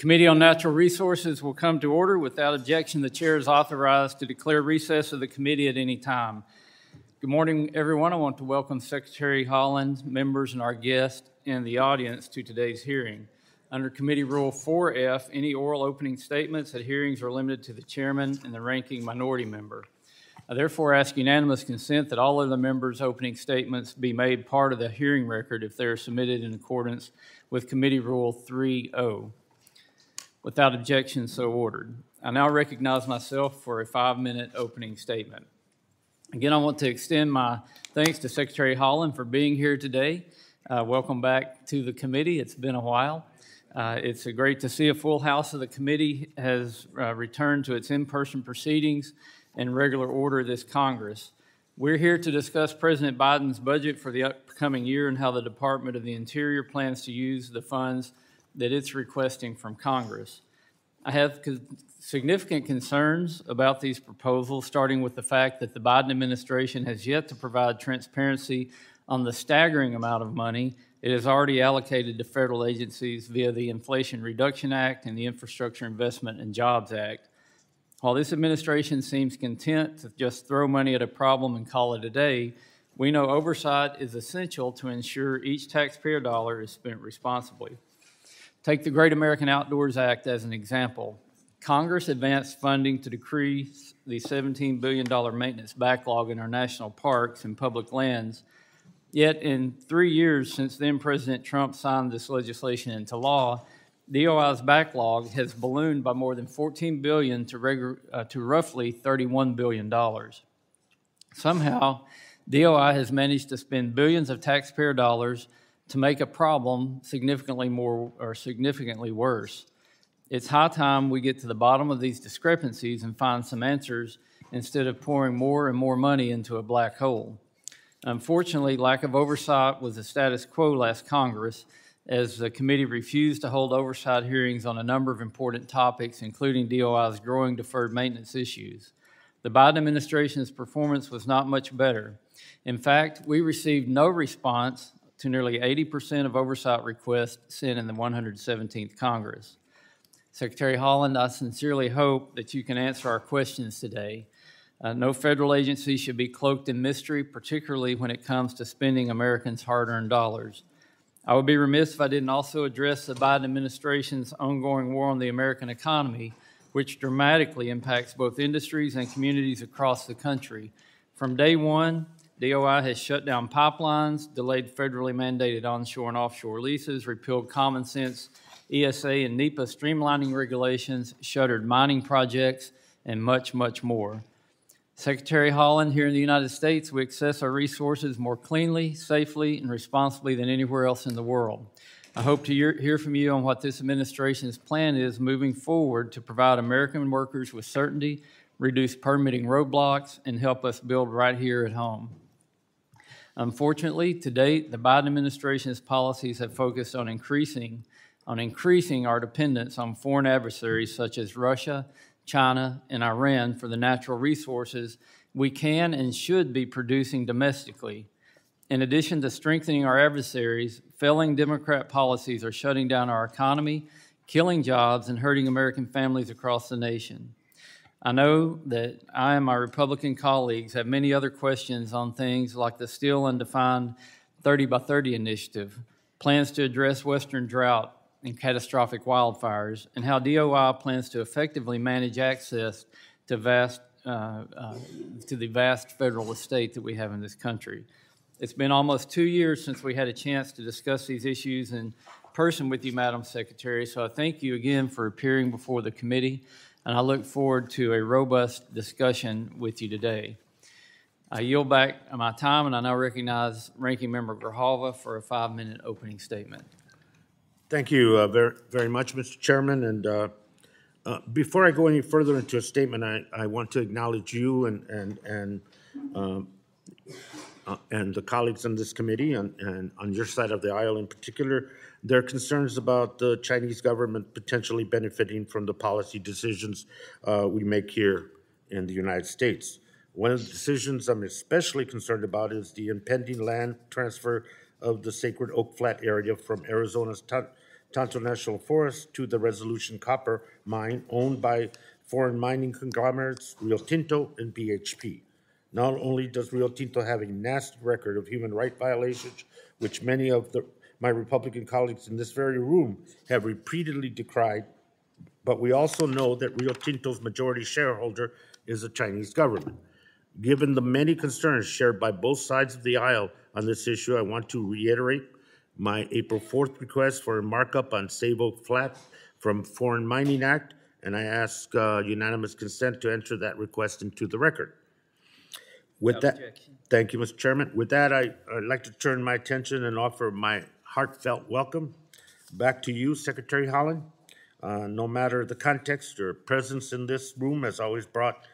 Committee on Natural Resources will come to order. Without objection, the chair is authorized to declare recess of the committee at any time. Good morning, everyone. I want to welcome Secretary Haaland, members, and our guests in the audience to today's hearing. Under Committee Rule 4F, any oral opening statements at hearings are limited to the chairman and the ranking minority member. I therefore ask unanimous consent that all of the members' opening statements be made part of the hearing record if they are submitted in accordance with Committee Rule 3O. Without objection, so ordered. I now recognize myself for a five-minute opening statement. Again, I want to extend my thanks to Secretary Haaland for being here today. Uh, welcome back to the committee. It's been a while. Uh, it's great to see a full house of the committee has uh, returned to its in-person proceedings in regular order this Congress. We're here to discuss President Biden's budget for the upcoming year and how the Department of the Interior plans to use the funds that it's requesting from Congress. I have significant concerns about these proposals, starting with the fact that the Biden administration has yet to provide transparency on the staggering amount of money it has already allocated to federal agencies via the Inflation Reduction Act and the Infrastructure Investment and Jobs Act. While this administration seems content to just throw money at a problem and call it a day, we know oversight is essential to ensure each taxpayer dollar is spent responsibly. Take the Great American Outdoors Act as an example. Congress advanced funding to decrease the $17 billion maintenance backlog in our national parks and public lands. Yet, in three years since then President Trump signed this legislation into law, DOI's backlog has ballooned by more than 14 billion to, regu- uh, to roughly 31 billion dollars. Somehow, DOI has managed to spend billions of taxpayer dollars to make a problem significantly more or significantly worse. It's high time we get to the bottom of these discrepancies and find some answers instead of pouring more and more money into a black hole. Unfortunately, lack of oversight was the status quo last Congress as the committee refused to hold oversight hearings on a number of important topics, including DOI's growing deferred maintenance issues. The Biden administration's performance was not much better. In fact, we received no response to nearly 80% of oversight requests sent in the 117th Congress. Secretary Haaland, I sincerely hope that you can answer our questions today. Uh, no federal agency should be cloaked in mystery, particularly when it comes to spending Americans' hard earned dollars. I would be remiss if I didn't also address the Biden administration's ongoing war on the American economy, which dramatically impacts both industries and communities across the country. From day one, DOI has shut down pipelines, delayed federally mandated onshore and offshore leases, repealed common sense ESA and NEPA streamlining regulations, shuttered mining projects, and much, much more. Secretary Haaland, here in the United States, we access our resources more cleanly, safely, and responsibly than anywhere else in the world. I hope to hear from you on what this administration's plan is moving forward to provide American workers with certainty, reduce permitting roadblocks, and help us build right here at home. Unfortunately, to date, the Biden administration's policies have focused on increasing on increasing our dependence on foreign adversaries such as Russia, China, and Iran for the natural resources we can and should be producing domestically. In addition to strengthening our adversaries, failing Democrat policies are shutting down our economy, killing jobs, and hurting American families across the nation. I know that I and my Republican colleagues have many other questions on things like the still undefined 30 by 30 initiative, plans to address Western drought and catastrophic wildfires, and how DOI plans to effectively manage access to vast uh, uh, to the vast federal estate that we have in this country. It's been almost two years since we had a chance to discuss these issues in person with you, Madam Secretary. So I thank you again for appearing before the committee and I look forward to a robust discussion with you today. I yield back my time, and I now recognize Ranking Member Grijalva for a five minute opening statement. Thank you uh, very, very much, Mr. Chairman. And uh, uh, before I go any further into a statement, I, I want to acknowledge you and, and, and, um, uh, and the colleagues on this committee and, and on your side of the aisle in particular their concerns about the Chinese government potentially benefiting from the policy decisions uh, we make here in the United States. One of the decisions I'm especially concerned about is the impending land transfer of the sacred Oak Flat area from Arizona's Tonto National Forest to the Resolution Copper Mine owned by foreign mining conglomerates Rio Tinto and BHP. Not only does Rio Tinto have a nasty record of human rights violations, which many of the, my Republican colleagues in this very room have repeatedly decried, but we also know that Rio Tinto's majority shareholder is the Chinese government. Given the many concerns shared by both sides of the aisle on this issue, I want to reiterate my April 4th request for a markup on Save Flat from Foreign Mining Act, and I ask uh, unanimous consent to enter that request into the record. With that, thank you, Mr. Chairman. With that, I, I'd like to turn my attention and offer my heartfelt welcome back to you, Secretary Haaland. Uh, no matter the context, your presence in this room has always brought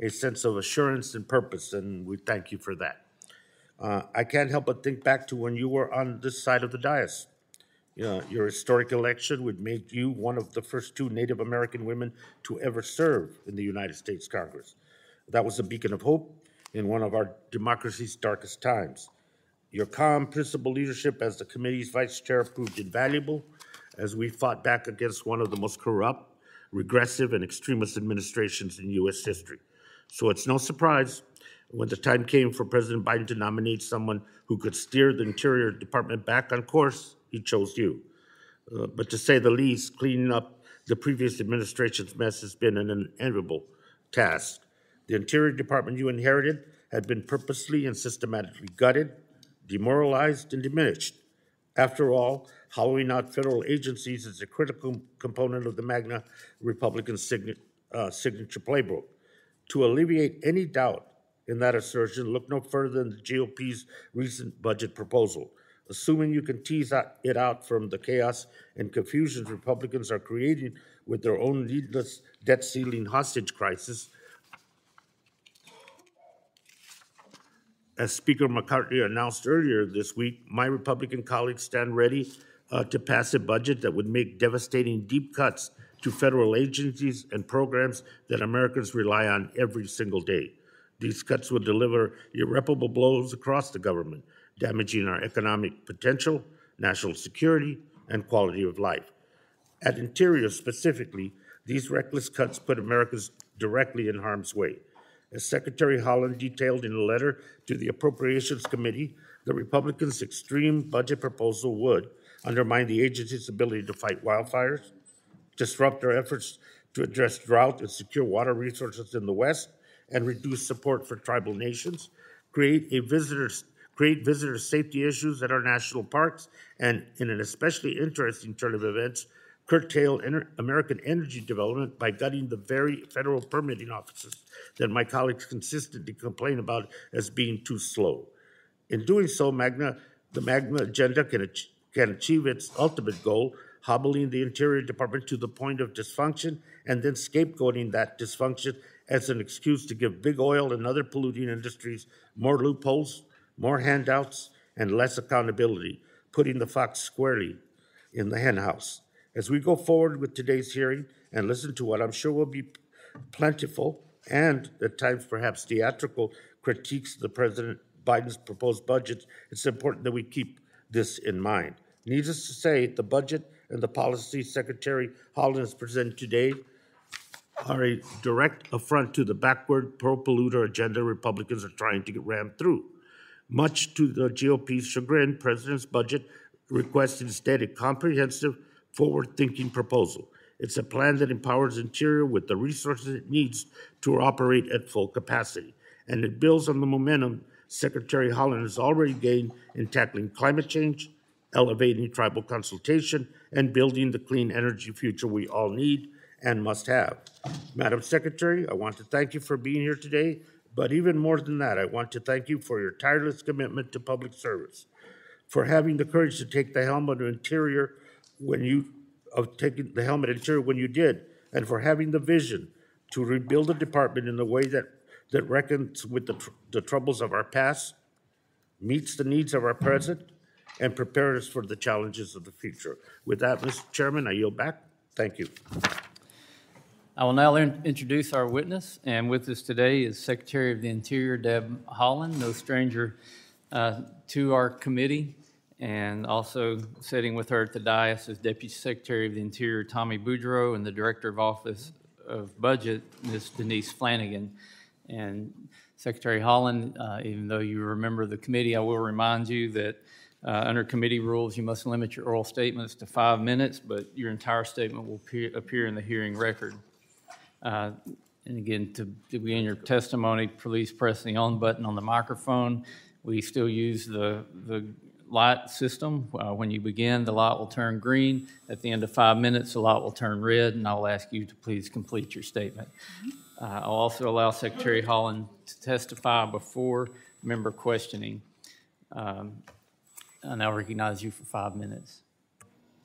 a sense of assurance and purpose, and we thank you for that. Uh, I can't help but think back to when you were on this side of the dais. Uh, your historic election would make you one of the first two Native American women to ever serve in the United States Congress. That was a beacon of hope in one of our democracy's darkest times. Your calm, principled leadership as the committee's vice chair proved invaluable as we fought back against one of the most corrupt, regressive, and extremist administrations in U.S. history. So it's no surprise when the time came for President Biden to nominate someone who could steer the Interior Department back on course, he chose you. Uh, but to say the least, cleaning up the previous administration's mess has been an unenviable task. The Interior Department you inherited had been purposely and systematically gutted, demoralized, and diminished. After all, hollowing out federal agencies is a critical component of the MAGA Republican signa- uh, signature playbook. To alleviate any doubt in that assertion, look no further than the GOP's recent budget proposal. Assuming you can tease it out from the chaos and confusion Republicans are creating with their own needless debt ceiling hostage crisis, as Speaker McCarthy announced earlier this week, my Republican colleagues stand ready uh, to pass a budget that would make devastating deep cuts to federal agencies and programs that Americans rely on every single day. These cuts would deliver irreparable blows across the government, damaging our economic potential, national security, and quality of life. At Interior specifically, these reckless cuts put Americans directly in harm's way. As Secretary Haaland detailed in a letter to the Appropriations Committee, the Republicans' extreme budget proposal would undermine the agency's ability to fight wildfires, disrupt their efforts to address drought and secure water resources in the West, and reduce support for tribal nations, create a create visitor safety issues at our national parks, and in an especially interesting turn of events, curtail American energy development by gutting the very federal permitting offices that my colleagues consistently complain about as being too slow. In doing so, MAGA, the MAGA agenda can, ach- can achieve its ultimate goal, hobbling the Interior Department to the point of dysfunction and then scapegoating that dysfunction as an excuse to give big oil and other polluting industries more loopholes, more handouts, and less accountability, putting the fox squarely in the henhouse. As we go forward with today's hearing and listen to what I'm sure will be plentiful and at times perhaps theatrical critiques of the President Biden's proposed budget, it's important that we keep this in mind. Needless to say, the budget and the policy Secretary Haaland has presented today are a direct affront to the backward pro-polluter agenda Republicans are trying to get rammed through. Much to the GOP's chagrin, President's budget requests instead a comprehensive, forward-thinking proposal. It's a plan that empowers Interior with the resources it needs to operate at full capacity, and it builds on the momentum Secretary Haaland has already gained in tackling climate change, elevating tribal consultation, and building the clean energy future we all need and must have. Madam Secretary, I want to thank you for being here today, but even more than that, I want to thank you for your tireless commitment to public service, for having the courage to take the helm of Interior when you of taking the helmet Interior when you did, and for having the vision to rebuild the department in a way that that reckons with the, tr- the troubles of our past, meets the needs of our present, and prepares us for the challenges of the future. With that, Mr. Chairman, I yield back. Thank you. I will now in- introduce our witness, and with us today is Secretary of the Interior Deb Haaland, no stranger uh, to our committee. And also sitting with her at the dais is Deputy Secretary of the Interior Tommy Beaudreau and the Director of Office of Budget, Ms. Denise Flanagan. And Secretary Haaland, uh, even though you remember the committee, I will remind you that uh, under committee rules, you must limit your oral statements to five minutes, but your entire statement will appear- appear in the hearing record. Uh, And again, to to begin your testimony, please press the on button on the microphone. We still use the, the light system. Uh, When you begin, the light will turn green. At the end of five minutes, the light will turn red, and I'll ask you to please complete your statement. Uh, I'll also allow Secretary Haaland to testify before member questioning. Um, And I'll recognize you for five minutes.